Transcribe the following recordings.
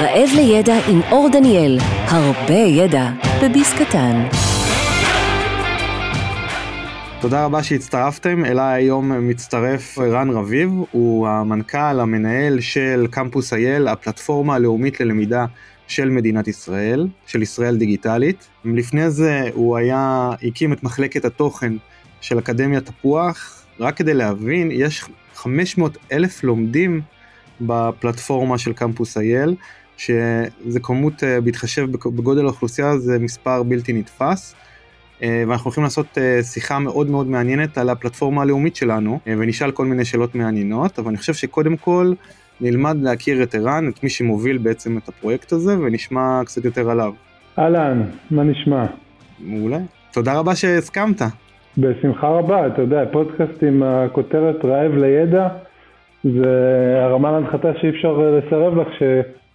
רעב לידע עם אור דניאל, הרבה ידע בביס קטן. תודה רבה שהצטרפתם, אליי היום מצטרף רן רביב, הוא המנכ"ל, המנהל של קמפוס אייל, הפלטפורמה הלאומית ללמידה של מדינת ישראל, של ישראל דיגיטלית. לפני זה הוא היה, הקים את מחלקת התוכן של אקדמיה תפוח, רק כדי להבין, יש 500 אלף לומדים בפלטפורמה של קמפוס אייל, שזה כמות, אה, בהתחשב בגודל האוכלוסייה, זה מספר בלתי נתפס. אה, ואנחנו הולכים לעשות אה, שיחה מאוד מאוד מעניינת על הפלטפורמה הלאומית שלנו, ונשאל כל מיני שאלות מעניינות, אבל אני חושב שקודם כל נלמד להכיר את ערן, את מי שמוביל בעצם את הפרויקט הזה, ונשמע קצת יותר עליו. אהלן, מה נשמע? מעולה. תודה רבה שהסכמת. בשמחה רבה, אתה יודע, פודקאסט עם הכותרת רעב לידע, זה הרמה להנחתה שאי אפשר לסרב לה,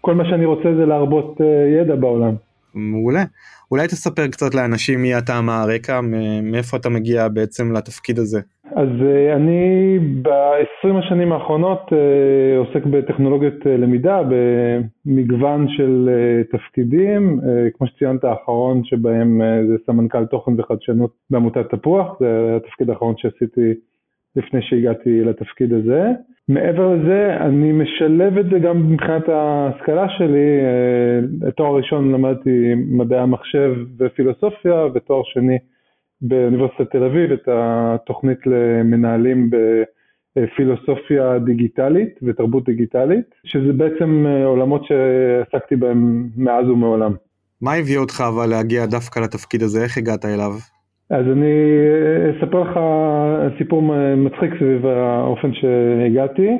כשכל מה שאני רוצה זה להרבות אה, ידע בעולם. מעולה. אולי תספר קצת לאנשים מי אתה, מה הרקע, מאיפה אתה מגיע בעצם לתפקיד הזה. אז אה, אני ב-20 השנים האחרונות אה, עוסק בטכנולוגיות למידה, במגוון של תפקידים, כמו שציינת האחרון שבהם זה סמנכ"ל תוכן וחדשנות בעמותת תפוח, זה התפקיד האחרון שעשיתי לפני שהגעתי לתפקיד הזה. מעבר לזה, אני משלב את זה גם מבחינת ההשכלה שלי. אה, תואר ראשון למדתי מדעי המחשב ופילוסופיה, ותואר שני באוניברסיטת תל אביב, את התוכנית למנהלים בפילוסופיה דיגיטלית ותרבות דיגיטלית, שזה בעצם אה, עולמות שעסקתי בהם מאז ומעולם. מה הביא אותך אבל להגיע דווקא לתפקיד הזה? איך הגעת אליו? אז אני אספר לך סיפור מצחיק סביב האופן שהגעתי.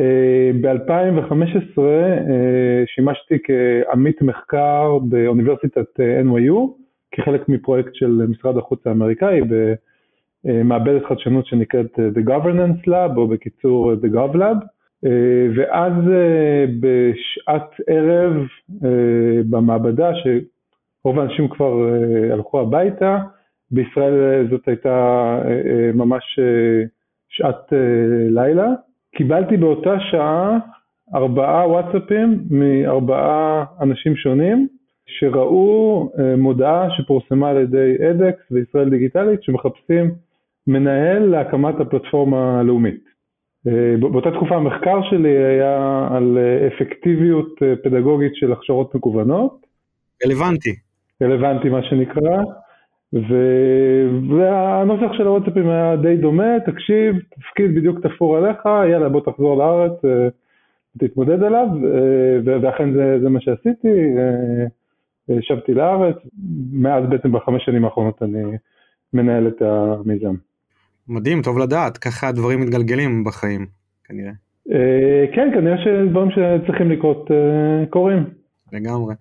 אה, ב-2015 אה, שימשתי כעמית מחקר באוניברסיטת NYU, כחלק מפרויקט של משרד החוץ האמריקאי במעבדת חדשנות שנקראת The Governance Lab, או בקיצור The GovLab. אה, ואז בשעת ערב במעבדה, שרוב האנשים כבר הלכו הביתה, בישראל אה, זאת הייתה אה, אה, ממש שעת לילה. קיבלתי באותה שעה ארבעה וואטסאפים מארבעה אנשים שונים שראו מודעה שפורסמה על ידי אדקס וישראל דיגיטלית שמחפשים מנהל להקמת הפלטפורמה הלאומית. באותה תקופה המחקר שלי היה על אפקטיביות פדגוגית של הכשרות מקוונות. רלוונטי. רלוונטי מה שנקרא. והנוסח של הוואטסאפים היה די דומה, תקשיב, תפקיד בדיוק תפור עליך, יאללה בוא תחזור לארץ, אה, עליו, אה, ואכן זה, זה מה שעשיתי, אה, שבתי לארץ, מאז בעצם בחמש שנים האחרונות אני מנהל את המיזם. מדהים, טוב לדעת, ככה הדברים מתגלגלים בחיים, כנראה. כן, כנראה שדברים שצריכים לקרות קורים. לגמרי.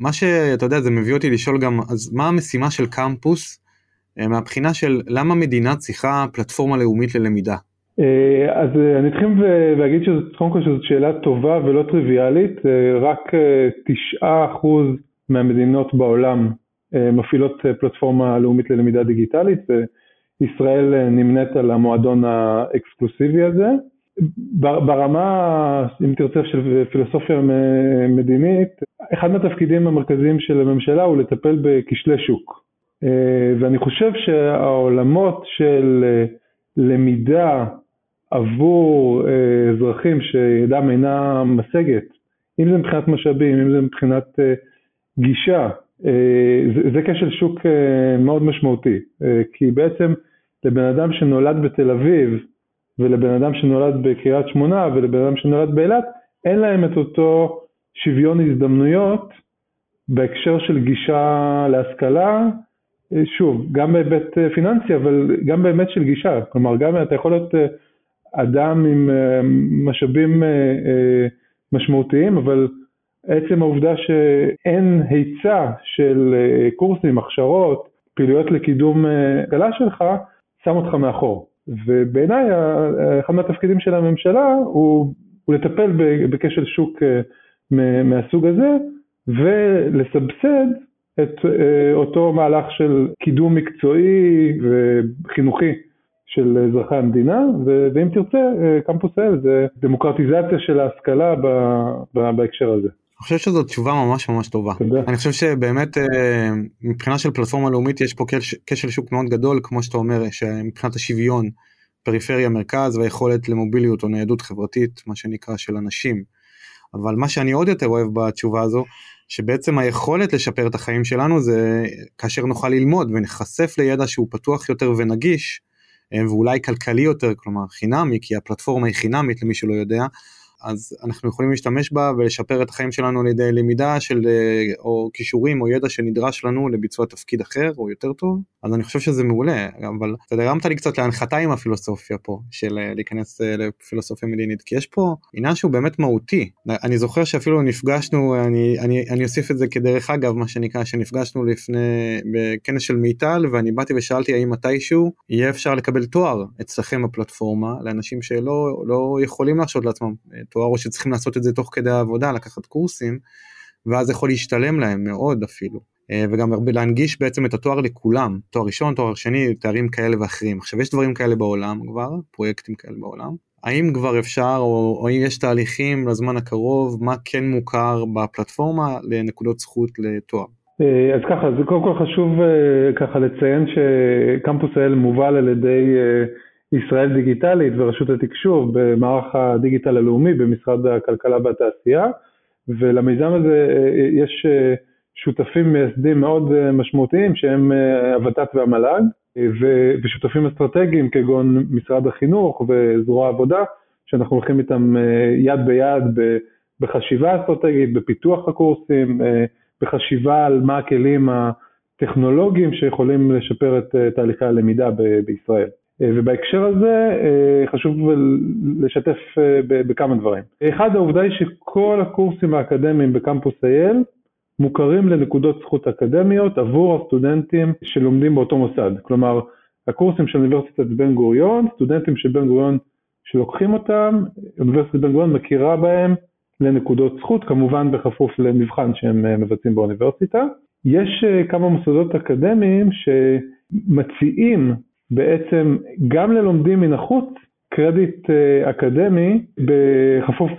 מה שאתה יודע זה מביא אותי לשאול גם אז מה המשימה של קמפוס אה, מהבחינה של למה מדינה צריכה פלטפורמה לאומית ללמידה. אה, אז אה, אני אתחיל ואגיד קודם כל שזאת שאלה טובה ולא טריוויאלית, רק תשעה אחוז מהמדינות בעולם מפעילות פלטפורמה לאומית ללמידה דיגיטלית וישראל נמנית על המועדון האקסקלוסיבי הזה. ברמה, אם תרצה, של פילוסופיה מדינית, אחד מהתפקידים המרכזיים של הממשלה הוא לטפל בכשלי שוק. אה, ואני חושב שהעולמות של אה, למידה עבור אה, אזרחים שידם אינה משגת, אם זה מבחינת משאבים, אם זה מבחינת גישה, זה, כשל שוק מאוד משמעותי, כי בעצם לבן אדם שנולד בתל אביב ולבן אדם שנולד בקריית שמונה ולבן אדם שנולד באילת, אין להם את אותו שוויון הזדמנויות בהקשר של גישה להשכלה, שוב, גם בהיבט אה, פיננסי, אבל גם באמת של גישה. כלומר, גם אתה יכול להיות אה, אדם עם אה, משאבים משמעותיים, אבל עצם העובדה שאין היצע של קורסים, הכשרות, פעילויות לקידום השכלה שלך, שם אותך מאחור. ובעיניי, אחד מהתפקידים של הממשלה הוא, הוא לטפל בכשל שוק מהסוג הזה, ולסבסד את אה, אותו מהלך של קידום מקצועי וחינוכי של אזרחי המדינה, ואם תרצה, אה, קמפוס אל זה דמוקרטיזציה של ההשכלה בהקשר הזה. אני חושב שזו תשובה ממש ממש טובה. תודה. אני חושב שבאמת אה, מבחינה של פלטפורמה לאומית יש פה כשל שוק מאוד גדול כמו שאתה אומר שמבחינת השוויון פריפריה מרכז והיכולת למוביליות או ניידות חברתית מה שנקרא של אנשים. אבל מה שאני עוד יותר אוהב בתשובה הזו שבעצם היכולת לשפר את החיים שלנו זה כאשר נוכל ללמוד ונחשף לידע שהוא פתוח יותר ונגיש אה, ואולי כלכלי יותר כלומר חינמי כי הפלטפורמה היא חינמית למי שלא יודע אז אנחנו יכולים להשתמש בה ולשפר את החיים שלנו על ידי למידה של אה, או כישורים או ידע שנדרש לנו לביצוע תפקיד אחר או יותר טוב. אז אני חושב שזה מעולה אבל אתה הרמת לי קצת להנחתה עם הפילוסופיה פה של אה, להיכנס אה, לפילוסופיה מדינית כי יש פה עניין שהוא באמת מהותי. אני זוכר שאפילו נפגשנו אני אני אני אוסיף את זה כדרך אגב מה שנקרא שנפגשנו לפני בכנס של מיטל ואני באתי ושאלתי האם מתישהו יהיה אפשר לקבל תואר אצלכם בפלטפורמה לאנשים שלא לא יכולים להרשות לעצמם תואר או שצריכים לעשות את זה תוך כדי העבודה לקחת קורסים ואז יכול להשתלם להם מאוד אפילו. אה, וגם להנגיש בעצם את התואר לכולם תואר ראשון תואר שני תארים כאלה ואחרים. עכשיו יש דברים כאלה בעולם כבר פרויקטים כאלה בעולם. האם כבר אפשר או, או אם יש תהליכים לזמן הקרוב מה כן מוכר בפלטפורמה לנקודות זכות לתואר. אה, אז ככה זה קודם כל חשוב אה, ככה לציין שקמפוס האל מובל על ידי ישראל דיגיטלית ורשות התקשוב במערך הדיגיטל הלאומי במשרד הכלכלה והתעשייה ולמיזם הזה אה, יש אה, שותפים מייסדים מאוד אה, משמעותיים שהם הוות"ת והמל"ג ושותפים אסטרטגיים כגון משרד החינוך וזרוע העבודה שאנחנו הולכים איתם יד ביד בחשיבה אסטרטגית, בפיתוח הקורסים, בחשיבה על מה הכלים הטכנולוגיים שיכולים לשפר את תהליכי הלמידה בישראל. אה, ובהקשר הזה אה, חשוב לשתף אה, בכמה דברים. אחד, העובדה היא שכל הקורסים האקדמיים בקמפוס אייל מוכרים לנקודות זכות אקדמיות עבור הסטודנטים שלומדים באותו מוסד. כלומר, הקורסים של אוניברסיטת בן גוריון, סטודנטים של בן גוריון שלוקחים אותם, אוניברסיטת בן גוריון מכירה בהם לנקודות זכות, כמובן בכפוף למבחן שהם מבצעים באוניברסיטה. יש כמה מוסדות אקדמיים שמציעים בעצם גם ללומדים מן החוץ קרדיט אה, אקדמי בכפוף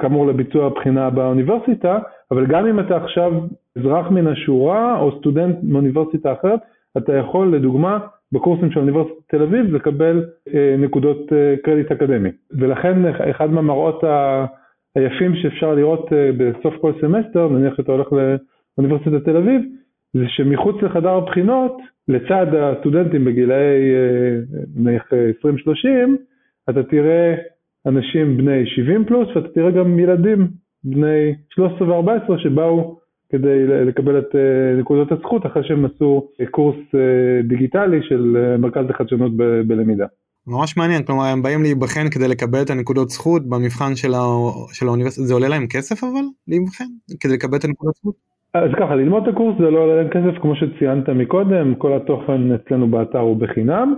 כאמור לביצוע הבחינה באוניברסיטה, אבל גם אם אתה עכשיו אזרח מן השורה או סטודנט מאוניברסיטה אחרת, אתה יכול לדוגמה בקורסים של אוניברסיטת תל אביב לקבל אה, נקודות אה, קרדיט אקדמי. ולכן אחד מהמראות היפים שאפשר לראות בסוף כל סמסטר, נניח שאתה הולך לאוניברסיטת תל אביב, זה שמחוץ לחדר הבחינות לצד הסטודנטים בגילאי אה, נניח 20-30, אתה תראה אנשים בני 70 פלוס ואתה תראה גם ילדים בני 13 ו-14 שבאו כדי לקבל את אה, נקודות הזכות אחרי שהם עשו אה, קורס דיגיטלי של מרכז לחדשנות בלמידה. ממש מעניין, כלומר הם באים להיבחן כדי לקבל את הנקודות זכות במבחן של, ה... של האוניברסיטה, זה עולה להם כסף אבל להיבחן כדי לקבל את הנקודות זכות? אז ככה, ללמוד את הקורס זה לא עולה להם כסף, כמו שציינת מקודם, כל התוכן אצלנו באתר הוא בחינם.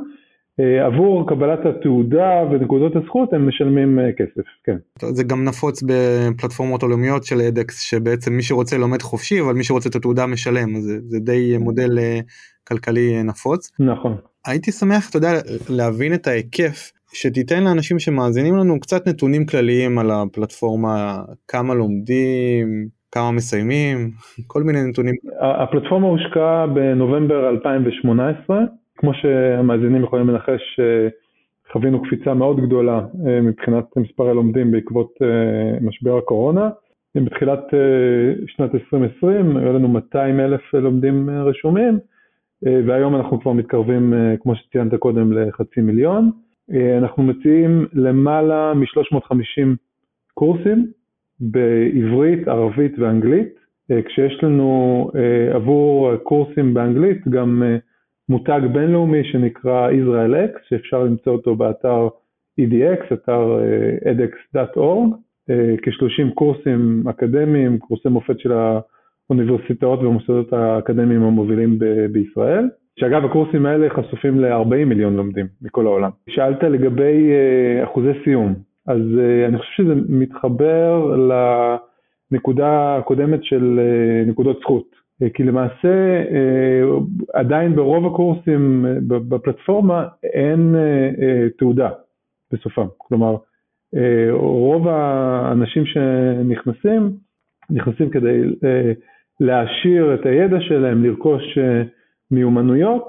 אה, עבור קבלת התעודה ונקודות הזכות הם משלמים אה, כסף, כן. זה גם נפוץ בפלטפורמות עולמיות של אדקס, שבעצם מי שרוצה לומד חופשי, אבל מי שרוצה את התעודה משלם, אז זה, זה די מודל אה, כלכלי נפוץ. נכון. הייתי שמח, אתה יודע, להבין את ההיקף שתיתן לאנשים שמאזינים לנו קצת נתונים כלליים על הפלטפורמה, כמה לומדים, כמה מסיימים, כל מיני נתונים. הפלטפורמה הושקעה בנובמבר 2018, כמו שהמאזינים יכולים לנחש, אה, חווינו קפיצה מאוד גדולה אה, מבחינת מספר הלומדים בעקבות אה, משבר הקורונה. בתחילת שנת 2020 היו לנו 200 אלף לומדים רשומים, והיום אנחנו כבר מתקרבים, כמו שציינת קודם, לחצי מיליון. אנחנו מציעים למעלה מ-350 קורסים בעברית, ערבית ואנגלית, אה, כשיש לנו אה, עבור קורסים באנגלית גם אה, מותג בינלאומי שנקרא IsraelX, שאפשר למצוא אותו באתר EDX, אתר edx.org, כ-30 קורסים אקדמיים, קורסי מופת של האוניברסיטאות והמוסדות האקדמיים המובילים ב- בישראל. שאגב הקורסים האלה חשופים ל-40 מיליון לומדים מכל העולם. שאלת לגבי אחוזי סיום, אז uh, אני חושב שזה מתחבר לנקודה הקודמת של uh, נקודות זכות. Uh, כי למעשה עדיין ברוב הקורסים בפלטפורמה אין תעודה בסופם. כלומר, רוב האנשים שנכנסים נכנסים כדי להעשיר את הידע שלהם, לרכוש מיומנויות.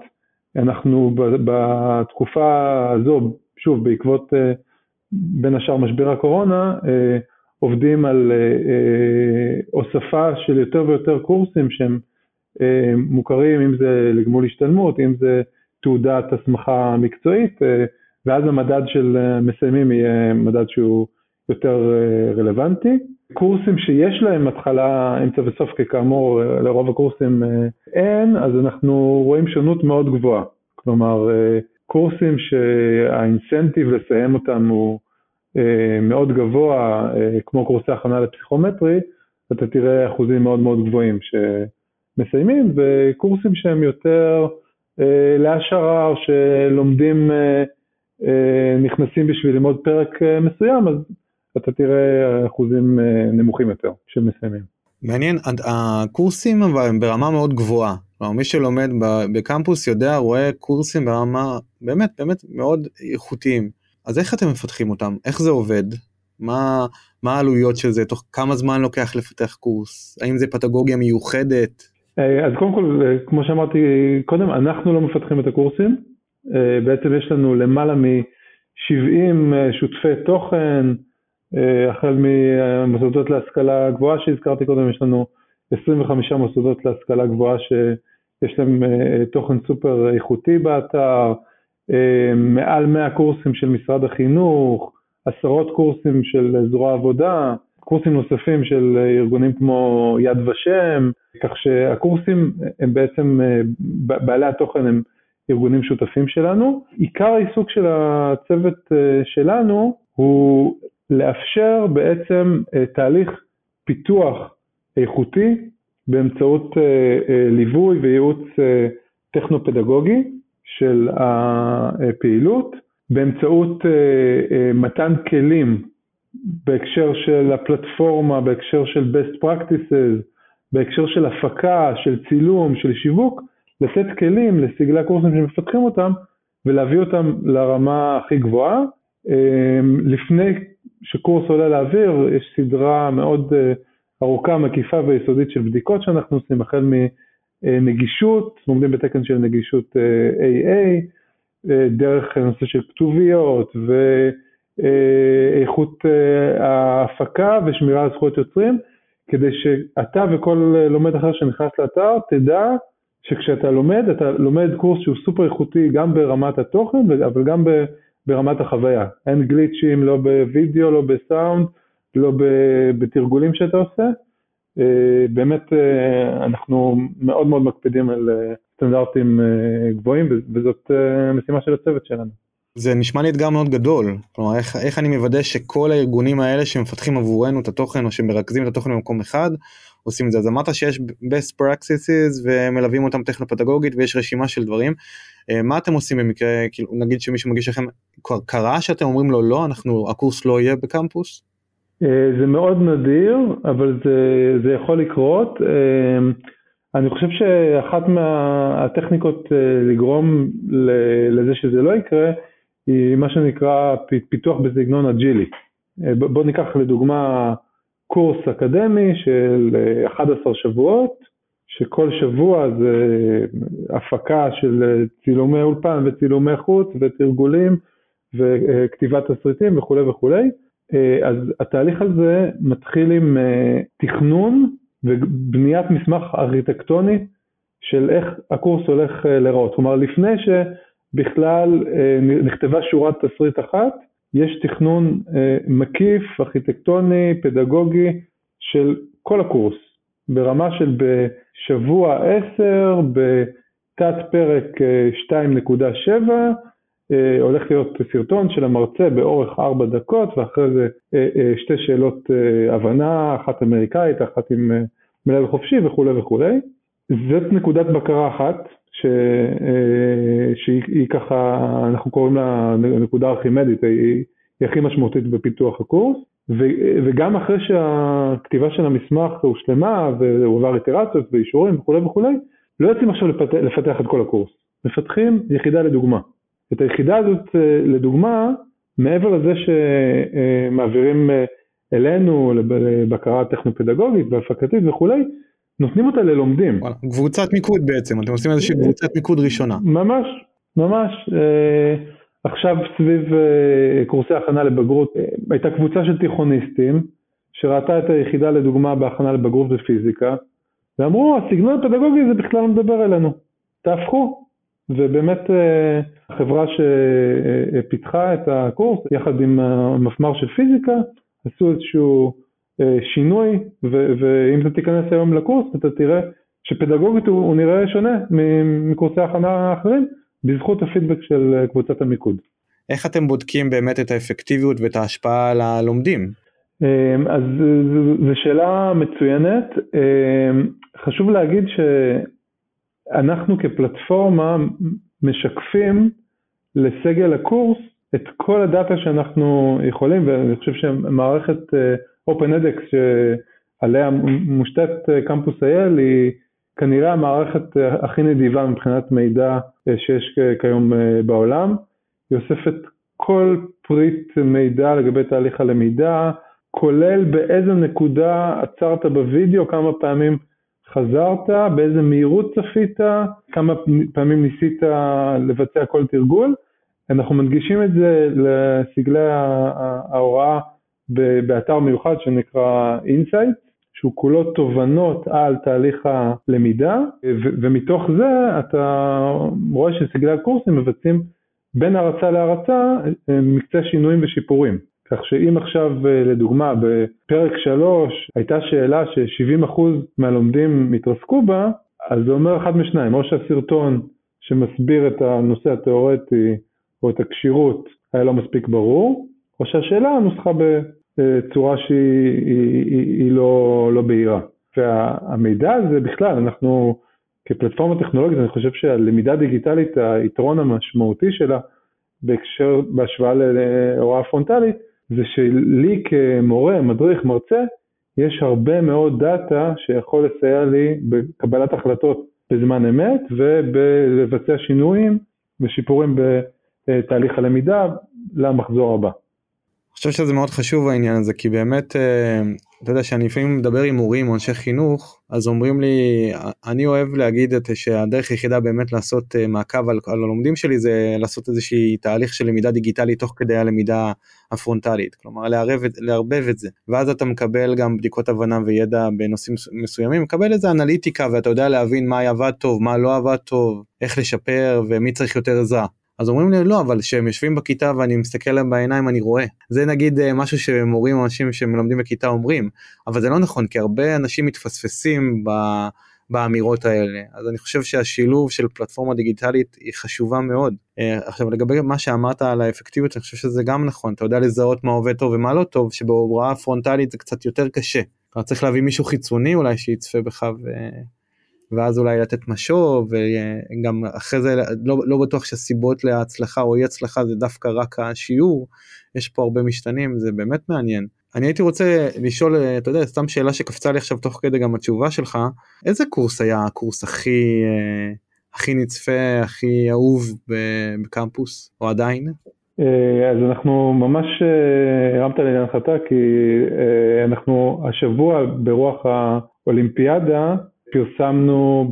אנחנו בתקופה הזו, שוב, בעקבות בין השאר משבר הקורונה, עובדים על הוספה של יותר ויותר קורסים שהם מוכרים, אם זה לגמול השתלמות, אם זה תעודת הסמכה מקצועית, ואז המדד של מסיימים יהיה מדד שהוא יותר רלוונטי. קורסים שיש להם התחלה, אמצע וסוף, כי כאמור לרוב הקורסים אין, אז אנחנו רואים שונות מאוד גבוהה. כלומר, קורסים שהאינסנטיב לסיים אותם הוא מאוד גבוה, כמו קורסי הכנה לפסיכומטרי, אתה תראה אחוזים מאוד מאוד גבוהים שמסיימים, וקורסים שהם יותר להשערה או שלומדים, נכנסים בשביל ללמוד פרק מסוים, אז אתה תראה אחוזים נמוכים יותר שמסיימים. מעניין, הקורסים אבל הם ברמה מאוד גבוהה. כלומר, מי שלומד בקמפוס יודע, רואה קורסים ברמה באמת באמת מאוד איכותיים. אז איך אתם מפתחים אותם? איך זה עובד? מה, מה העלויות של זה? תוך כמה זמן לוקח לפתח קורס? האם זה פתגוגיה מיוחדת? אז קודם כל, כמו שאמרתי קודם, אנחנו לא מפתחים את הקורסים. בעצם יש לנו למעלה מ-70 שותפי תוכן, החל ממוסדות להשכלה גבוהה שהזכרתי קודם, יש לנו 25 מוסדות להשכלה גבוהה שיש להם תוכן סופר איכותי באתר, מעל 100 קורסים של משרד החינוך, עשרות קורסים של זרוע עבודה, קורסים נוספים של ארגונים כמו יד ושם, כך שהקורסים הם בעצם, בעלי התוכן הם ארגונים שותפים שלנו. עיקר העיסוק של הצוות שלנו הוא לאפשר בעצם תהליך פיתוח איכותי באמצעות ליווי וייעוץ טכנו-פדגוגי של הפעילות, באמצעות מתן כלים בהקשר של הפלטפורמה, בהקשר של best practices, בהקשר של הפקה, של צילום, של שיווק, לתת כלים לסגלי הקורסים שמפתחים אותם ולהביא אותם לרמה הכי גבוהה. לפני שקורס עולה לאוויר, יש סדרה מאוד ארוכה, מקיפה ויסודית של בדיקות שאנחנו עושים, החל מנגישות, עומדים בתקן של נגישות AA, דרך נושא של כתוביות ואיכות ההפקה ושמירה על זכויות יוצרים, כדי שאתה וכל לומד אחר שנכנס לאתר תדע שכשאתה לומד, אתה לומד קורס שהוא סופר איכותי גם ברמת התוכן, אבל גם ברמת החוויה. אין גליצ'ים, לא בווידאו, לא בסאונד, לא בתרגולים שאתה עושה. באמת אנחנו מאוד מאוד מקפידים על סטנדרטים גבוהים, וזאת משימה של הצוות שלנו. זה נשמע לי אתגר מאוד גדול, כלומר איך, איך אני מוודא שכל הארגונים האלה שמפתחים עבורנו את התוכן או שמרכזים את התוכן במקום אחד עושים את זה. אז אמרת שיש best practices ומלווים אותם טכנופדגוגית ויש רשימה של דברים. מה אתם עושים במקרה, כאילו נגיד שמישהו מגיש לכם, קרה שאתם אומרים לו לא, אנחנו, הקורס לא יהיה בקמפוס? זה מאוד נדיר, אבל זה, זה יכול לקרות. אני חושב שאחת מהטכניקות לגרום לזה שזה לא יקרה, היא מה שנקרא פיתוח בסגנון אג'ילי. בואו ניקח לדוגמה קורס אקדמי של 11 שבועות, שכל שבוע זה הפקה של צילומי אולפן וצילומי חוץ ותרגולים וכתיבת תסריטים וכולי וכולי. אז התהליך הזה מתחיל עם תכנון ובניית מסמך ארכיטקטוני של איך הקורס הולך להיראות. כלומר, לפני שבכלל נכתבה שורת תסריט אחת, יש תכנון מקיף, ארכיטקטוני, פדגוגי של כל הקורס, ברמה של בשבוע 10, בתת פרק 2.7, הולך להיות סרטון של המרצה באורך 4 דקות, ואחרי זה שתי שאלות הבנה, אחת אמריקאית, אחת עם מנהל חופשי וכולי וכולי. זאת נקודת בקרה אחת, ש... שהיא ככה, אנחנו קוראים לה נקודה ארכימדית, היא, היא הכי משמעותית בפיתוח הקורס, ו... וגם אחרי שהכתיבה של המסמך הושלמה והוא עבר איטרציות ואישורים וכולי וכולי, לא יוצאים עכשיו לפתח, לפתח את כל הקורס, מפתחים יחידה לדוגמה. את היחידה הזאת לדוגמה, מעבר לזה שמעבירים אלינו, לבקרה טכנו-פדגוגית והפקתית וכולי, נותנים אותה ללומדים. קבוצת מיקוד בעצם, אתם עושים איזושהי קבוצת מיקוד ראשונה. ממש, ממש. אה, עכשיו סביב אה, קורסי הכנה לבגרות, אה, הייתה קבוצה של תיכוניסטים שראתה את היחידה לדוגמה בהכנה לבגרות בפיזיקה, ואמרו, הסגנון הפדגוגי זה בכלל לא מדבר אלינו, תהפכו. ובאמת החברה שפיתחה את הקורס, יחד עם המפמ"ר של פיזיקה, עשו איזשהו אה, שינוי, ואם אתה תיכנס היום לקורס אתה תראה שפדגוגית הוא, הוא נראה שונה מקורסי הכנה האחרים, בזכות הפידבק של אה, קבוצת המיקוד. איך אתם בודקים באמת את האפקטיביות ואת ההשפעה על הלומדים? אה, אז זו שאלה מצוינת. חשוב להגיד שאנחנו כפלטפורמה משקפים לסגל הקורס את כל הדאטה שאנחנו יכולים, ואני חושב שמערכת OpenEDX שעליה מושתת קמפוס אייל היא כנראה המערכת הכי נדיבה מבחינת מידע שיש כיום בעולם. היא אוספת כל פריט מידע לגבי תהליך הלמידה, כולל באיזה נקודה עצרת בווידאו, כמה פעמים חזרת, באיזה מהירות צפית, כמה פעמים ניסית לבצע כל תרגול. אנחנו מדגישים את זה לסגלי ההוראה באתר מיוחד שנקרא Insight, שהוא כולו תובנות על תהליך הלמידה, ומתוך זה אתה רואה שסגלי הקורסים מבצעים בין הרצה להרצה מקצה שינויים ושיפורים. כך שאם עכשיו לדוגמה בפרק 3 הייתה שאלה ש-70% מהלומדים התרסקו בה, אז זה אומר אחד משניים, או שהסרטון שמסביר את הנושא התיאורטי או את הכשירות היה לא מספיק ברור, או שהשאלה נוסחה בצורה שהיא היא, היא, היא לא, לא בהירה. והמידע הזה בכלל, אנחנו כפלטפורמה טכנולוגית, אני חושב שהלמידה דיגיטלית, היתרון המשמעותי שלה בהקשר, בהשוואה להוראה פרונטלית, זה שלי כמורה, מדריך, מרצה, יש הרבה מאוד דאטה שיכול לסייע לי בקבלת החלטות בזמן אמת ובלבצע שינויים ושיפורים בתהליך הלמידה למחזור הבא. אני חושב שזה מאוד חשוב העניין הזה כי באמת אה, אתה יודע שאני לפעמים מדבר עם מורים או אנשי חינוך אז אומרים לי אני אוהב להגיד את שהדרך היחידה באמת לעשות אה, מעקב על, על הלומדים שלי זה לעשות איזושהי תהליך של למידה דיגיטלית תוך כדי הלמידה הפרונטלית כלומר לערב, לערבב את זה ואז אתה מקבל גם בדיקות הבנה וידע בנושאים מסוימים מקבל איזה אנליטיקה ואתה יודע להבין מה עבד טוב מה לא עבד טוב איך לשפר ומי צריך יותר עזרה. אז אומרים לי לא אבל כשהם יושבים בכיתה ואני מסתכל להם בעיניים אני רואה. זה נגיד אה, משהו שמורים אנשים שמלמדים בכיתה אומרים אבל זה לא נכון כי הרבה אנשים מתפספסים ב... באמירות האלה. אז אני חושב שהשילוב של פלטפורמה דיגיטלית היא חשובה מאוד. אה, עכשיו לגבי מה שאמרת על האפקטיביות אני חושב שזה גם נכון. אתה יודע לזהות מה עובד טוב ומה לא טוב שבהוראה פרונטלית זה קצת יותר קשה. צריך להביא מישהו חיצוני אולי שיצפה בך ו... ואז אולי לתת משוב וגם אחרי זה לא, לא בטוח שהסיבות להצלחה או אי הצלחה זה דווקא רק השיעור יש פה הרבה משתנים זה באמת מעניין. אני הייתי רוצה לשאול אתה יודע סתם שאלה שקפצה לי עכשיו תוך כדי גם התשובה שלך איזה קורס היה הקורס הכי הכי נצפה הכי אהוב בקמפוס או עדיין? אה, אז אנחנו ממש אה, הרמת לי להנחתה כי אה, אנחנו השבוע ברוח האולימפיאדה פרסמנו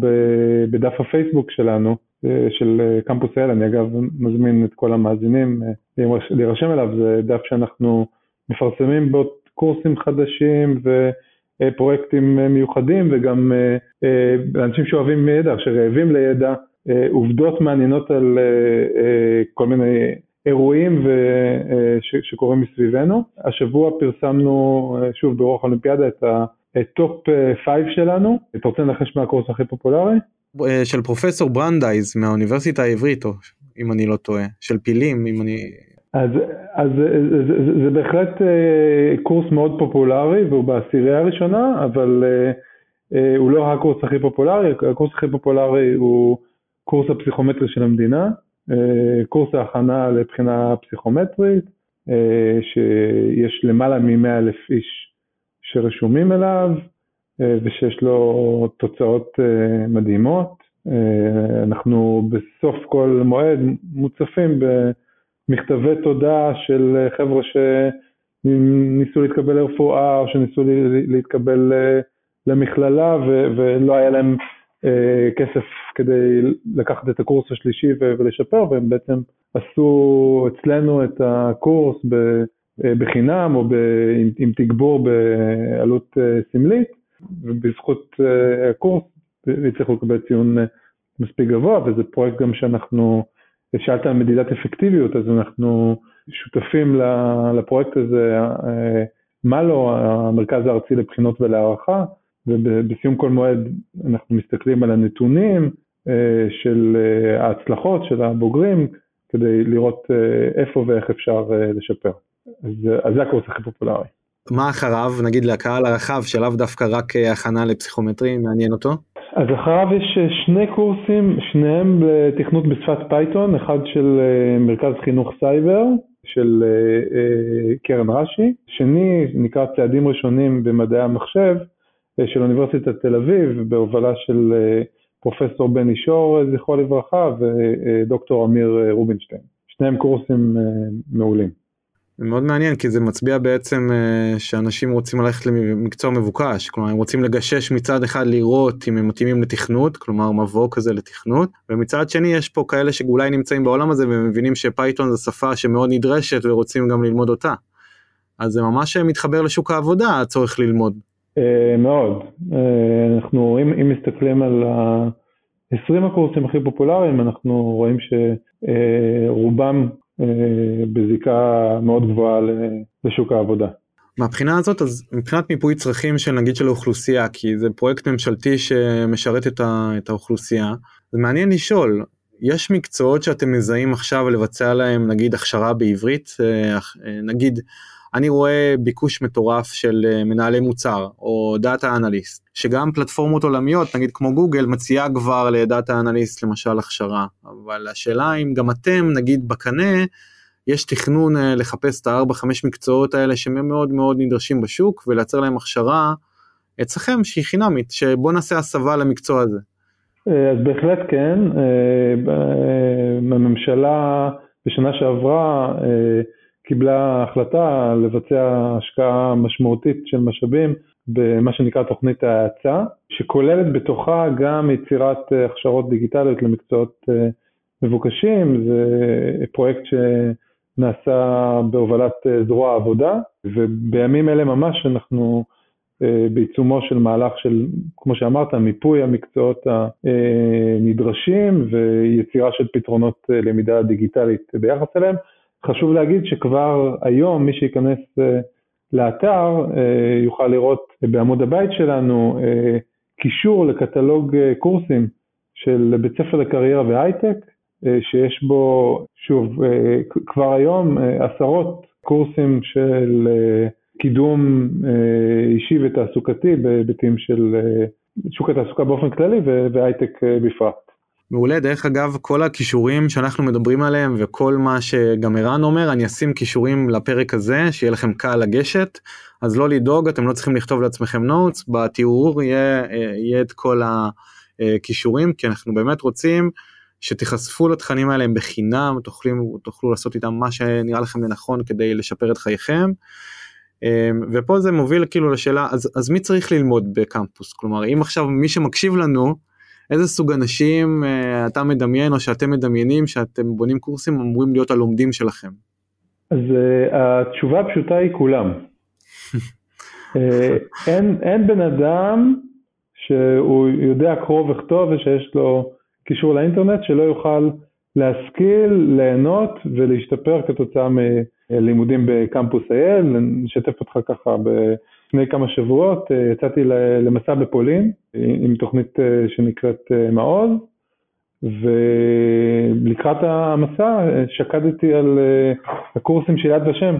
בדף הפייסבוק שלנו, אה, של אה, קמפוס IL, אני אגב מזמין את כל המאזינים אה, להירשם אליו, זה דף שאנחנו מפרסמים בו קורסים חדשים ופרויקטים מיוחדים וגם לאנשים שאוהבים ידע, שרעבים לידע, עובדות מעניינות על כל מיני אירועים שקורים מסביבנו. השבוע פרסמנו שוב ברוח האולימפיאדה את ה... טופ 5 אה, שלנו, אתה רוצה לנחש מה הקורס הכי פופולרי? אה, של פרופסור בנדייז מהאוניברסיטה העברית, או אם אני לא טועה, של פילים, אם אני... אז, אז זה, זה, זה בהחלט אה, קורס מאוד פופולרי והוא בעשירייה הראשונה, אבל הוא לא הקורס הכי פופולרי, הקורס הכי פופולרי הוא קורס הפסיכומטרי של המדינה, קורס ההכנה לבחינה פסיכומטרית, שיש למעלה מ-100 אלף איש שרשומים אליו אה, ושיש לו תוצאות אה, מדהימות. אה, אנחנו בסוף כל מועד מוצפים במכתבי תודה של חבר'ה ניסו להתקבל לרפואה או שניסו להתקבל למכללה ולא היה להם כסף כדי לקחת את הקורס השלישי ולשפר והם בעצם עשו אצלנו את הקורס בחינם או עם תגבור בעלות סמלית ובזכות הקורס הצליחו לקבל ציון מספיק גבוה וזה פרויקט גם שאנחנו, שאלת על מדידת אפקטיביות אז אנחנו שותפים לפרויקט הזה, מלו, המרכז הארצי לבחינות ולהערכה ובסיום כל מועד אנחנו מסתכלים על הנתונים של ההצלחות של הבוגרים כדי לראות איפה ואיך אפשר לשפר. אז, אז זה הקורס הכי פופולרי. מה אחריו, נגיד לקהל הרחב שלאו דווקא רק הכנה לפסיכומטרי, מעניין אותו? אז אחריו יש שני קורסים, שניהם לתכנות בשפת פייתון, אחד של מרכז חינוך סייבר של קרן רש"י, שני נקרא צעדים ראשונים במדעי המחשב של אוניברסיטת תל אביב בהובלה של פרופסור בני שור זכרו לברכה ודוקטור אמיר רובינשטיין, שניהם קורסים מעולים. מאוד מעניין כי זה מצביע בעצם שאנשים רוצים ללכת למקצוע מבוקש כלומר הם רוצים לגשש מצד אחד לראות אם הם מתאימים לתכנות כלומר מבוא כזה לתכנות ומצד שני יש פה כאלה שאולי נמצאים בעולם הזה ומבינים שפייתון זו שפה שמאוד נדרשת ורוצים גם ללמוד אותה. אז זה ממש מתחבר לשוק העבודה הצורך ללמוד. מאוד אנחנו אם, אם מסתכלים על ה-20 הקורסים הכי פופולריים אנחנו רואים שרובם בזיקה מאוד גבוהה לשוק העבודה. מהבחינה הזאת אז מבחינת מיפוי צרכים של נגיד של האוכלוסייה כי זה פרויקט ממשלתי שמשרת את, ה, את האוכלוסייה זה מעניין לשאול יש מקצועות שאתם מזהים עכשיו לבצע להם נגיד הכשרה בעברית אה, אה, נגיד אני רואה ביקוש מטורף של אה, מנהלי מוצר או דאטה אנליסט שגם פלטפורמות עולמיות נגיד כמו גוגל מציעה כבר לדאטה אנליסט למשל הכשרה אבל השאלה אם גם אתם נגיד בקנה יש תכנון אה, לחפש את הארבע חמש מקצועות האלה שהם מאוד מאוד נדרשים בשוק ולייצר להם הכשרה אצלכם שהיא חינמית שבוא נעשה הסבה למקצוע הזה. אה, אז בהחלט כן, הממשלה בשנה שעברה קיבלה החלטה לבצע השקעה משמעותית של משאבים במה שנקרא תוכנית ההאצה, שכוללת בתוכה גם יצירת הכשרות דיגיטליות למקצועות אה, מבוקשים, זה פרויקט שנעשה בהובלת אה, זרוע העבודה, ובימים אלה ממש אנחנו אה, בעיצומו של מהלך של, כמו שאמרת, מיפוי המקצועות הנדרשים ויצירה של פתרונות למידה דיגיטלית ביחס אליהם. חשוב להגיד שכבר היום מי שייכנס אה, לאתר אה, יוכל לראות בעמוד הבית שלנו אה, קישור לקטלוג קורסים של בית ספר לקריירה והייטק, שיש בו, שוב, כבר היום עשרות קורסים של קידום אישי ותעסוקתי בהיבטים של שוק התעסוקה באופן כללי והייטק בפרט. מעולה. דרך אגב כל הכישורים שאנחנו מדברים עליהם וכל מה שגם ערן אומר אני אשים כישורים לפרק הזה שיהיה לכם קל לגשת. אז לא לדאוג אתם לא צריכים לכתוב לעצמכם נוטס בתיאור יהיה, יהיה את כל הכישורים כי אנחנו באמת רוצים שתיחשפו לתכנים האלה בחינם תוכלו, תוכלו לעשות איתם מה שנראה לכם לנכון כדי לשפר את חייכם. ופה זה מוביל כאילו לשאלה אז, אז מי צריך ללמוד בקמפוס? כלומר אם עכשיו מי שמקשיב לנו איזה סוג אנשים uh, אתה מדמיין או שאתם מדמיינים שאתם בונים קורסים אמורים להיות הלומדים שלכם? אז uh, התשובה הפשוטה היא כולם. uh, אין, אין בן אדם שהוא יודע קרוא וכתוב ושיש לו קישור לאינטרנט שלא יוכל להשכיל, ליהנות ולהשתפר כתוצאה מלימודים בקמפוס אייל, נשתף אותך ככה לפני כמה שבועות אה, יצאתי למסע בפולין עם תוכנית אה, שנקראת אה, מעוז, ולקראת המסע שקדתי על הקורסים של יד ושם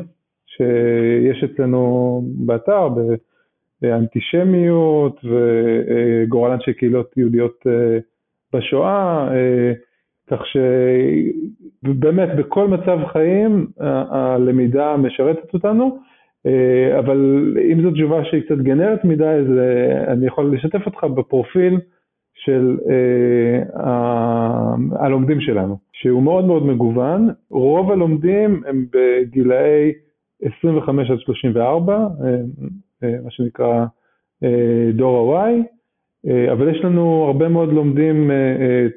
שיש אצלנו באתר, באנטישמיות וגורלן של קהילות יהודיות בשואה, כך שבאמת בכל מצב חיים הלמידה משרתת אותנו. אה, אבל אם זו תשובה שהיא קצת גנרת מדי, אז אני יכול לשתף אותך בפרופיל של אה, הלומדים שלנו, שהוא מאוד מאוד מגוון. רוב הלומדים הם בגילאי 25 עד 34, מה שנקרא דור ה-Y, אבל יש לנו הרבה מאוד לומדים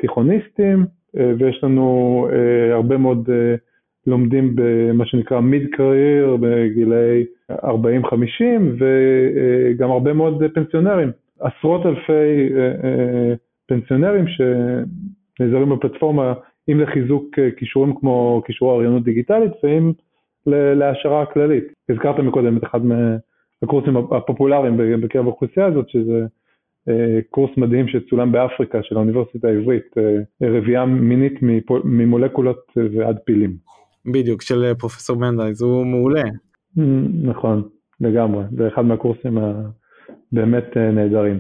תיכוניסטים, ויש לנו הרבה מאוד לומדים במה שנקרא מיד קרייר בגילאי 40-50 וגם הרבה מאוד פנסיונרים, עשרות אלפי פנסיונרים שנעזרים בפלטפורמה אם לחיזוק כישורים כמו כישורי אוריינות דיגיטלית ואם להעשרה הכללית. הזכרת מקודם את אחד מהקורסים הפופולריים בקרב האוכלוסייה הזאת שזה קורס מדהים שצולם באפריקה של האוניברסיטה העברית, רבייה מינית ממולקולות ועד פילים. בדיוק, של פרופסור בנדייז, הוא מעולה. נכון, לגמרי, זה אחד מהקורסים הבאמת נהדרים.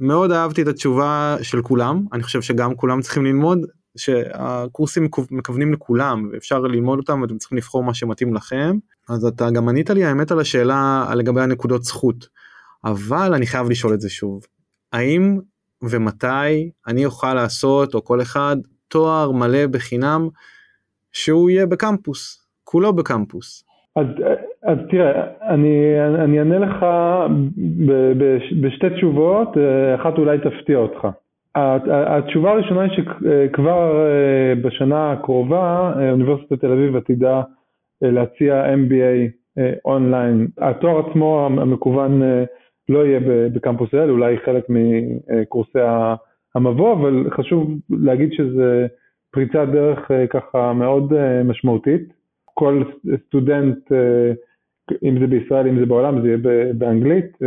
מאוד אהבתי את התשובה של כולם, אני חושב שגם כולם צריכים ללמוד, שהקורסים מכוונים לכולם, ואפשר ללמוד אותם ואתם צריכים לבחור מה שמתאים לכם. אז אתה גם ענית לי האמת על השאלה לגבי הנקודות זכות, אבל אני חייב לשאול את זה שוב. האם ומתי אני אוכל לעשות, או כל אחד, תואר מלא בחינם שהוא יהיה בקמפוס, כולו בקמפוס. אז, אז תראה, אני, אני אענה לך ב, ב, בשתי תשובות, אחת אולי תפתיע אותך. התשובה הראשונה היא שכבר אה, בשנה הקרובה אוניברסיטת תל אביב עתידה אה, להציע MBA אה, אונליין. התואר עצמו המקוון לא יהיה בקמפוס IL, אולי חלק מקורסי המבוא, אבל חשוב להגיד שזה פריצת דרך אה, ככה מאוד אה, משמעותית. כל סטודנט, אה, אם זה בישראל, אם זה בעולם, זה יהיה באנגלית,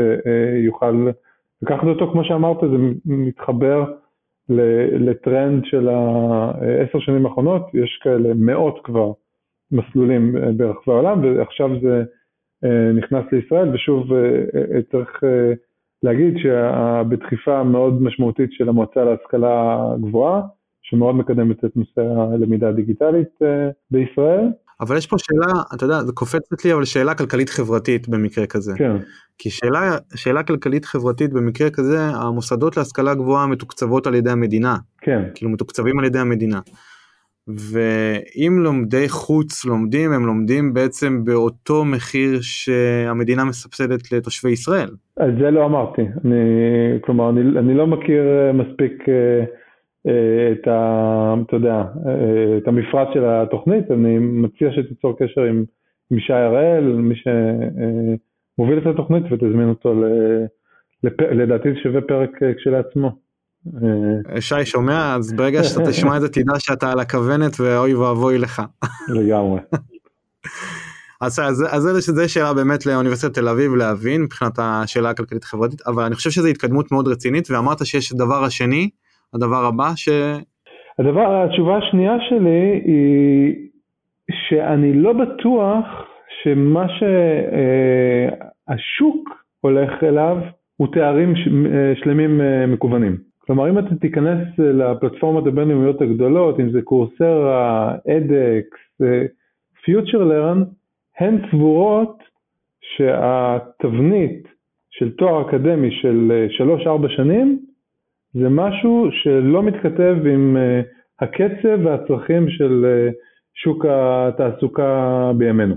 יוכל לקחת אותו, כמו שאמרת, זה מתחבר לטרנד של העשר שנים האחרונות, יש כאלה מאות כבר מסלולים ברחבי העולם, ועכשיו זה נכנס לישראל, ושוב צריך להגיד שבדחיפה מאוד משמעותית של המועצה להשכלה גבוהה, שמאוד מקדמת את נושא הלמידה הדיגיטלית אה, בישראל. אבל יש פה שאלה, אתה יודע, זה קופצת לי, אבל שאלה כלכלית חברתית במקרה כזה. כן. כי שאלה, שאלה כלכלית חברתית במקרה כזה, המוסדות להשכלה גבוהה מתוקצבות על ידי המדינה. כן. כאילו מתוקצבים על ידי המדינה. ואם לומדי חוץ לומדים, הם לומדים בעצם באותו מחיר שהמדינה מסבסדת לתושבי ישראל. על זה לא אמרתי. אני, כלומר, אני, אני לא מכיר מספיק... אה, את, ה, אתה יודע, את המפרט של התוכנית, אני מציע שתיצור קשר עם, עם שי הראל, מי שמוביל את התוכנית ותזמין אותו, ל, לפ, לדעתי שווה פרק כשלעצמו. שי שומע אז ברגע שאתה תשמע את זה תדע שאתה על הכוונת ואוי ואבוי לך. לגמרי. אז, אז, אז זה שאלה באמת לאוניברסיטת תל אביב להבין מבחינת השאלה הכלכלית חברתית אבל אני חושב שזו התקדמות מאוד רצינית ואמרת שיש הדבר השני הדבר הבא ש... הדבר, התשובה השנייה שלי היא שאני לא בטוח שמה שהשוק הולך אליו הוא תארים שלמים אה, מקוונים. כלומר, אם אתה תיכנס לפלטפורמות הבינלאומיות הגדולות, אם זה קורסרה, אדקס, פיוטרלרן, הן סבורות שהתבנית של תואר אקדמי של 3-4 שנים זה משהו שלא מתכתב עם אה, הקצב והצרכים של אה, שוק התעסוקה בימינו.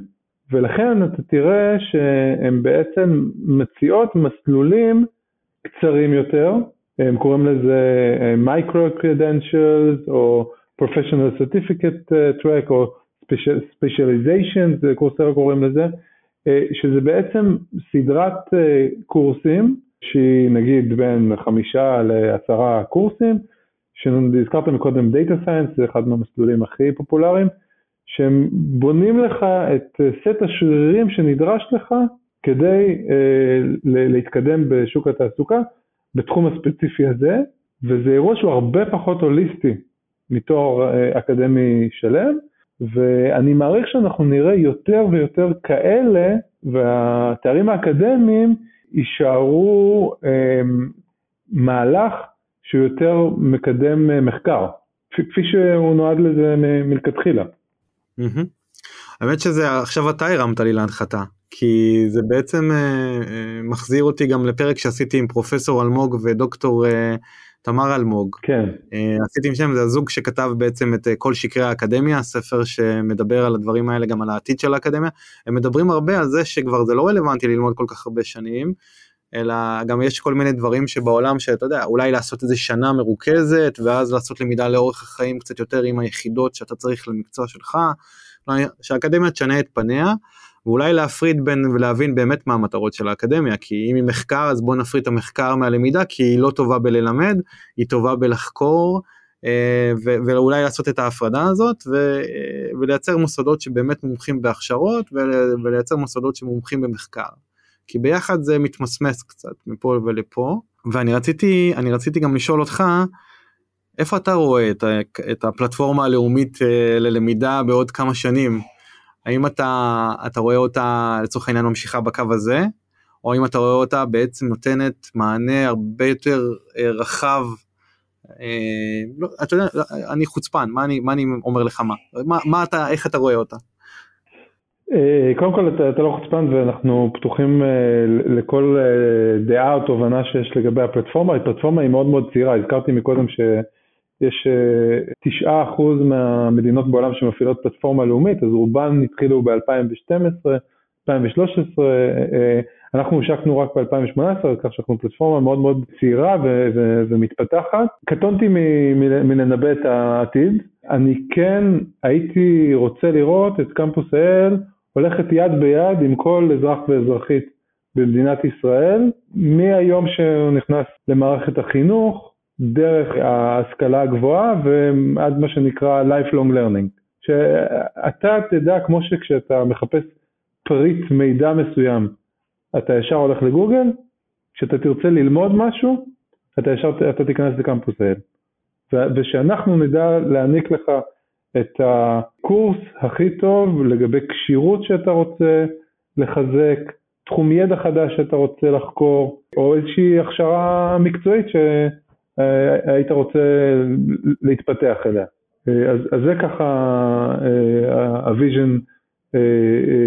ולכן אתה תראה שהן בעצם מציעות מסלולים קצרים יותר, הם קוראים לזה micro credentials או professional certificate track או specialization, זה קורסר קוראים לזה, שזה בעצם סדרת קורסים שהיא נגיד בין חמישה לעשרה קורסים, שהזכרת מקודם Data Science, זה אחד מהמסלולים הכי פופולריים, שהם בונים לך את סט השרירים שנדרש לך כדי אה, להתקדם בשוק התעסוקה בתחום הספציפי הזה, וזה אירוע שהוא הרבה פחות הוליסטי מתואר אה, אקדמי שלם, ואני מעריך שאנחנו נראה יותר ויותר כאלה, והתארים האקדמיים יישארו אה, מהלך שהוא יותר מקדם אה, מחקר, כפי שהוא נועד לזה מלכתחילה. האמת שזה עכשיו אתה הרמת לי להנחתה כי זה בעצם אה, אה, מחזיר אותי גם לפרק שעשיתי עם פרופסור אלמוג ודוקטור תמר אלמוג. כן. עשיתי עם שם, זה הזוג שכתב בעצם את כל שקרי האקדמיה, ספר שמדבר על הדברים האלה, גם על העתיד של האקדמיה. הם מדברים הרבה על זה שכבר זה לא רלוונטי ללמוד כל כך הרבה שנים, אלא גם יש כל מיני דברים שבעולם שאתה יודע, אולי לעשות איזה שנה מרוכזת, ואז לעשות למידה לאורך החיים קצת יותר עם היחידות שאתה צריך למקצוע שלך, שהאקדמיה תשנה את פניה. ואולי להפריד בין ולהבין באמת מה המטרות של האקדמיה, כי אם היא מחקר אז בוא נפריד את המחקר מהלמידה, כי היא לא טובה בללמד, היא טובה בלחקור, אה, ואולי לעשות את ההפרדה הזאת, ולייצר מוסדות שבאמת מומחים בהכשרות, ולייצר מוסדות שמומחים במחקר. כי ביחד זה מתמסמס קצת מפה ולפה, ואני רציתי, רציתי גם לשאול אותך, איפה אתה רואה את, את הפלטפורמה הלאומית אה, ללמידה בעוד כמה שנים? האם אתה, אתה רואה אותה לצורך העניין ממשיכה בקו הזה, או האם אתה רואה אותה בעצם נותנת מענה הרבה יותר אה, רחב, אה, לא, אתה יודע, אני חוצפן, מה אני, מה אני אומר לך מה, מה, מה אתה, איך אתה רואה אותה? אה, קודם כל אתה, אתה לא חוצפן ואנחנו פתוחים אה, לכל דעה או תובנה שיש לגבי הפלטפורמה, הפלטפורמה היא מאוד מאוד צעירה, הזכרתי מקודם ש... יש אה, תשעה אחוז מהמדינות בעולם שמפעילות פלטפורמה לאומית, אז רובן התחילו ב-2012, 2013, אה, אנחנו השקנו רק ב-2018, כך שאנחנו פלטפורמה מאוד מאוד צעירה ו- ו- ומתפתחת. קטונתי מלנבא את העתיד, אני כן הייתי רוצה לראות את קמפוס האל הולכת יד ביד עם כל אזרח ואזרחית במדינת ישראל, מהיום שהוא נכנס למערכת החינוך, דרך ההשכלה הגבוהה ועד מה שנקרא lifelong learning. שאתה תדע, כמו שכשאתה מחפש פריט מידע מסוים, אתה ישר הולך לגוגל, כשאתה תרצה ללמוד משהו, אתה ישר אתה תיכנס לקמפוס IL. ושאנחנו נדע להעניק לך את הקורס הכי טוב לגבי כשירות שאתה רוצה לחזק, תחום ידע חדש שאתה רוצה לחקור, או איזושהי הכשרה מקצועית ש... אה, היית רוצה להתפתח אליה. אה, אז, אז זה ככה אה, ה vision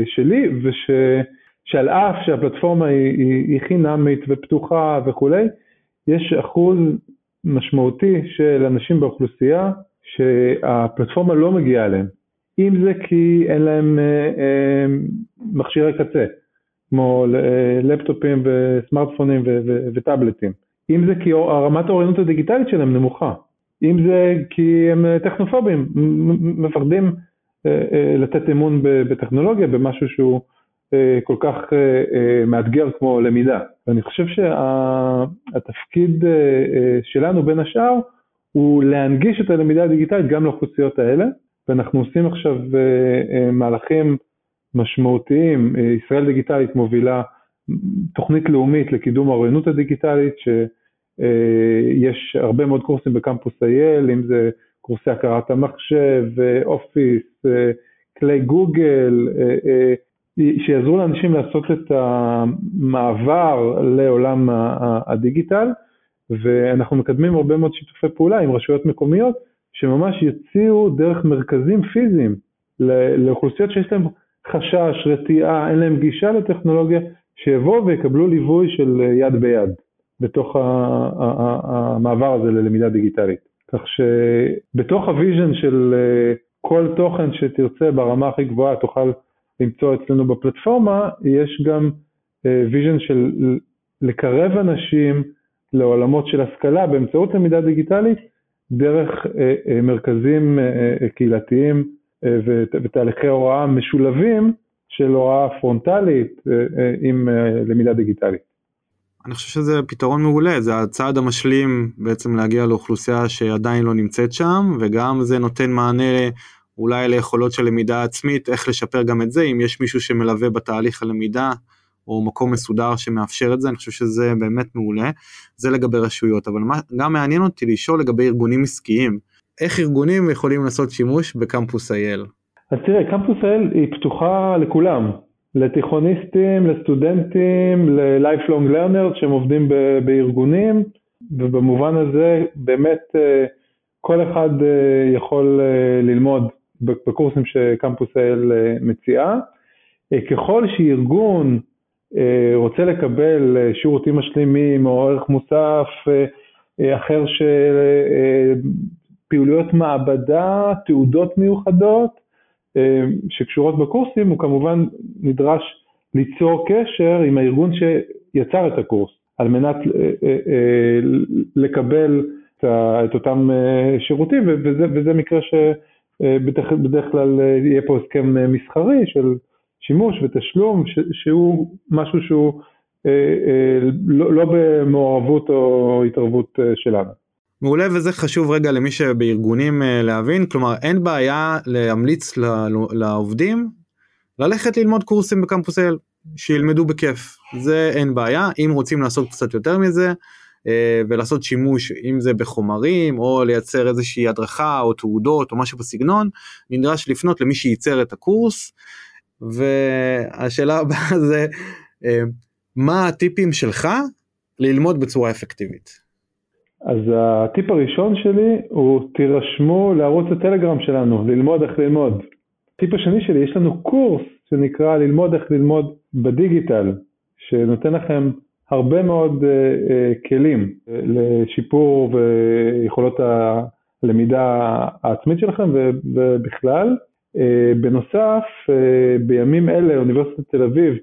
שלי, ושעל אף שהפלטפורמה היא, היא, היא חינמית ופתוחה וכולי, יש אחוז משמעותי של אנשים באוכלוסייה שהפלטפורמה לא מגיעה אליהם. אם זה כי אין להם מכשירי קצה, כמו לפטופים וסמארטפונים וטאבלטים. אם זה כי רמת האוריינות הדיגיטלית שלהם נמוכה, אם זה כי הם אה, טכנופובים, מפחדים אה, אה, לתת אמון בטכנולוגיה, במשהו שהוא כל כך מאתגר כמו למידה. ואני חושב שהתפקיד שלנו בין השאר הוא להנגיש את הלמידה הדיגיטלית גם לאוכלוסיות האלה, ואנחנו עושים עכשיו מהלכים משמעותיים, ישראל דיגיטלית מובילה תוכנית לאומית לקידום האוריינות הדיגיטלית, ש... אה, יש הרבה מאוד קורסים בקמפוס אייל, אם זה קורסי הכרת המחשב, אופיס, אה, כלי גוגל, אה, שיעזרו לאנשים לעשות את המעבר לעולם הדיגיטל, ואנחנו מקדמים הרבה מאוד שיתופי פעולה עם רשויות מקומיות, שממש יציעו דרך מרכזים פיזיים לאוכלוסיות שיש להם חשש, רתיעה, אין להם גישה לטכנולוגיה, שיבואו ויקבלו ליווי של יד ביד. בתוך המעבר הזה ללמידה דיגיטלית. כך שבתוך ה vision של אה, כל תוכן שתרצה ברמה הכי גבוהה תוכל למצוא אצלנו בפלטפורמה, יש גם vision אה, של לקרב אנשים לעולמות של השכלה באמצעות למידה דיגיטלית דרך אה, מרכזים קהילתיים ותהליכי הוראה משולבים של הוראה פרונטלית עם למידה דיגיטלית. אני חושב שזה פתרון מעולה, זה הצעד המשלים בעצם להגיע לאוכלוסייה שעדיין לא נמצאת שם, וגם זה נותן מענה אולי ליכולות של למידה עצמית, איך לשפר גם את זה, אם יש מישהו שמלווה בתהליך הלמידה, או מקום מסודר שמאפשר את זה, אני חושב שזה באמת מעולה. זה לגבי רשויות, אבל מה, גם מעניין אותי לשאול לגבי ארגונים עסקיים. איך ארגונים יכולים לעשות שימוש בקמפוס אייל? אז תראה, קמפוס אייל היא פתוחה לכולם. לתיכוניסטים, לסטודנטים, ל-lifelong learners שהם עובדים בארגונים, ובמובן הזה באמת אה, כל אחד אה, יכול אה, ללמוד בקורסים שקמפוס האל מציעה. ככל שארגון רוצה לקבל שירותים משלימים או ערך מוסף אחר של פעילויות מעבדה, תעודות מיוחדות שקשורות בקורסים, הוא כמובן נדרש ליצור קשר עם הארגון שיצר את הקורס, על מנת לקבל את אותם שירותים, וזה, וזה מקרה שבדרך כלל יהיה פה הסכם מסחרי של שימוש ותשלום, שהוא משהו שהוא לא, לא במעורבות או התערבות שלנו. מעולה וזה חשוב רגע למי שבארגונים להבין. כלומר אין בעיה להמליץ לעובדים ללכת ללמוד קורסים בקמפוס אל שילמדו בכיף. זה אין בעיה. אם רוצים לעשות קצת יותר מזה ולעשות שימוש אם זה בחומרים או לייצר איזושהי הדרכה או תעודות או משהו בסגנון נדרש לפנות למי שייצר את הקורס. והשאלה הבאה זה מה הטיפים שלך ללמוד בצורה אפקטיבית. אז הטיפ הראשון שלי הוא תירשמו לערוץ הטלגרם שלנו, ללמוד איך ללמוד. הטיפ השני שלי, יש לנו קורס שנקרא ללמוד איך ללמוד בדיגיטל, שנותן לכם הרבה מאוד uh, uh, כלים לשיפור ויכולות הלמידה העצמית שלכם ובכלל. Uh, בנוסף, uh, בימים אלה אוניברסיטת תל אביב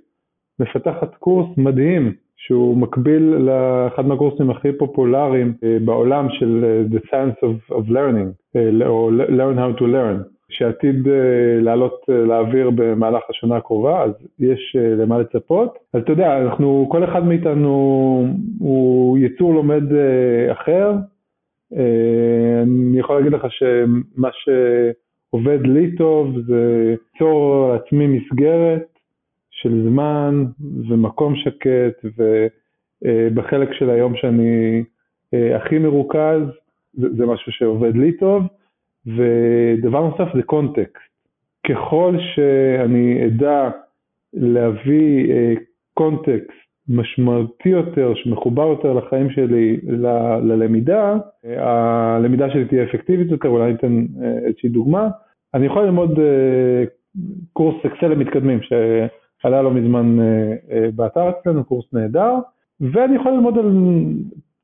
מפתחת קורס מדהים שהוא מקביל לאחד מהקורסים הכי פופולריים אה, בעולם של אה, The Science of, of Learning, אה, או Learn How to Learn, שעתיד לעלות לאוויר במהלך השנה הקרובה, אז יש למה לצפות. אז אתה יודע, אנחנו, כל אחד מאיתנו הוא יצור לומד אחר. אני יכול להגיד לך שמה שעובד לי טוב זה ליצור לעצמי מסגרת של זמן ומקום שקט, ובחלק של היום שאני אה, הכי מרוכז, זה, משהו שעובד לי טוב. ודבר נוסף זה קונטקסט. ככל שאני אדע להביא אה, קונטקסט משמעותי יותר, שמחובר יותר לחיים שלי, ל- ללמידה, אה, הלמידה שלי תהיה אפקטיבית יותר, אולי ניתן איזושהי דוגמה. אני יכול ללמוד קורס אקסל למתקדמים, ש... עלה לא מזמן אה, אה, באתר אצלנו, קורס נהדר, ואני יכול ללמוד על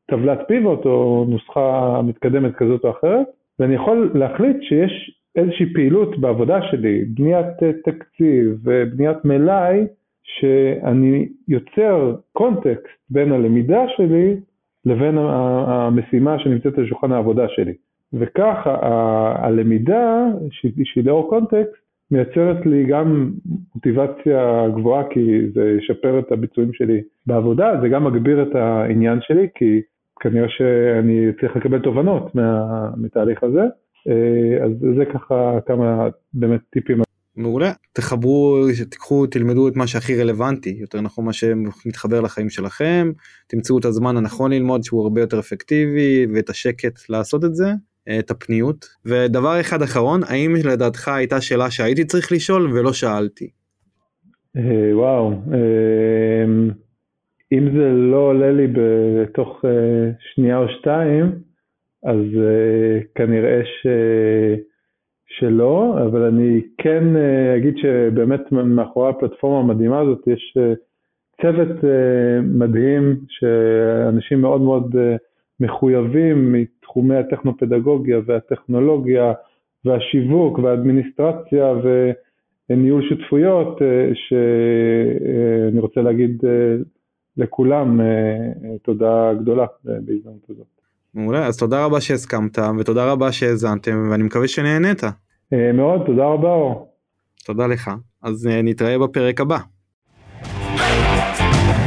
טבלת פיבוט או נוסחה מתקדמת כזאת או אחרת, ואני יכול להחליט שיש איזושהי פעילות בעבודה שלי, בניית אה, תקציב ובניית מלאי, שאני יוצר קונטקסט בין הלמידה שלי לבין המשימה שנמצאת על שולחן העבודה שלי. וכך הלמידה שהיא לאור קונטקסט מייצרת לי גם מוטיבציה גבוהה כי זה ישפר את הביצועים שלי בעבודה, זה גם מגביר את העניין שלי כי כנראה שאני צריך לקבל תובנות מה, מתהליך הזה, אה, אז זה ככה כמה באמת טיפים. מעולה, תחברו, תיקחו, תלמדו את מה שהכי רלוונטי, יותר נכון מה שמתחבר לחיים שלכם, תמצאו את הזמן הנכון ללמוד שהוא הרבה יותר אפקטיבי ואת השקט לעשות את זה, את הפניות. ודבר אחד אחרון, האם לדעתך הייתה שאלה שהייתי צריך לשאול ולא שאלתי? אה, וואו, אה, אם זה לא עולה לי בתוך אה, שנייה או שתיים, אז כנראה ש... שלא, אבל אני כן אגיד שבאמת מאחורי הפלטפורמה המדהימה הזאת יש צוות מדהים שאנשים מאוד מאוד מחויבים מתחומי הטכנופדגוגיה והטכנולוגיה והשיווק והאדמיניסטרציה וניהול שותפויות, אה, שאני רוצה להגיד אה, לכולם אה, תודה גדולה בהזדמנות הזאת. מעולה, אז תודה רבה שהסכמת ותודה רבה שהאזנתם ואני מקווה שנהנית. מאוד, תודה רבה אור. תודה לך, אז נתראה בפרק הבא.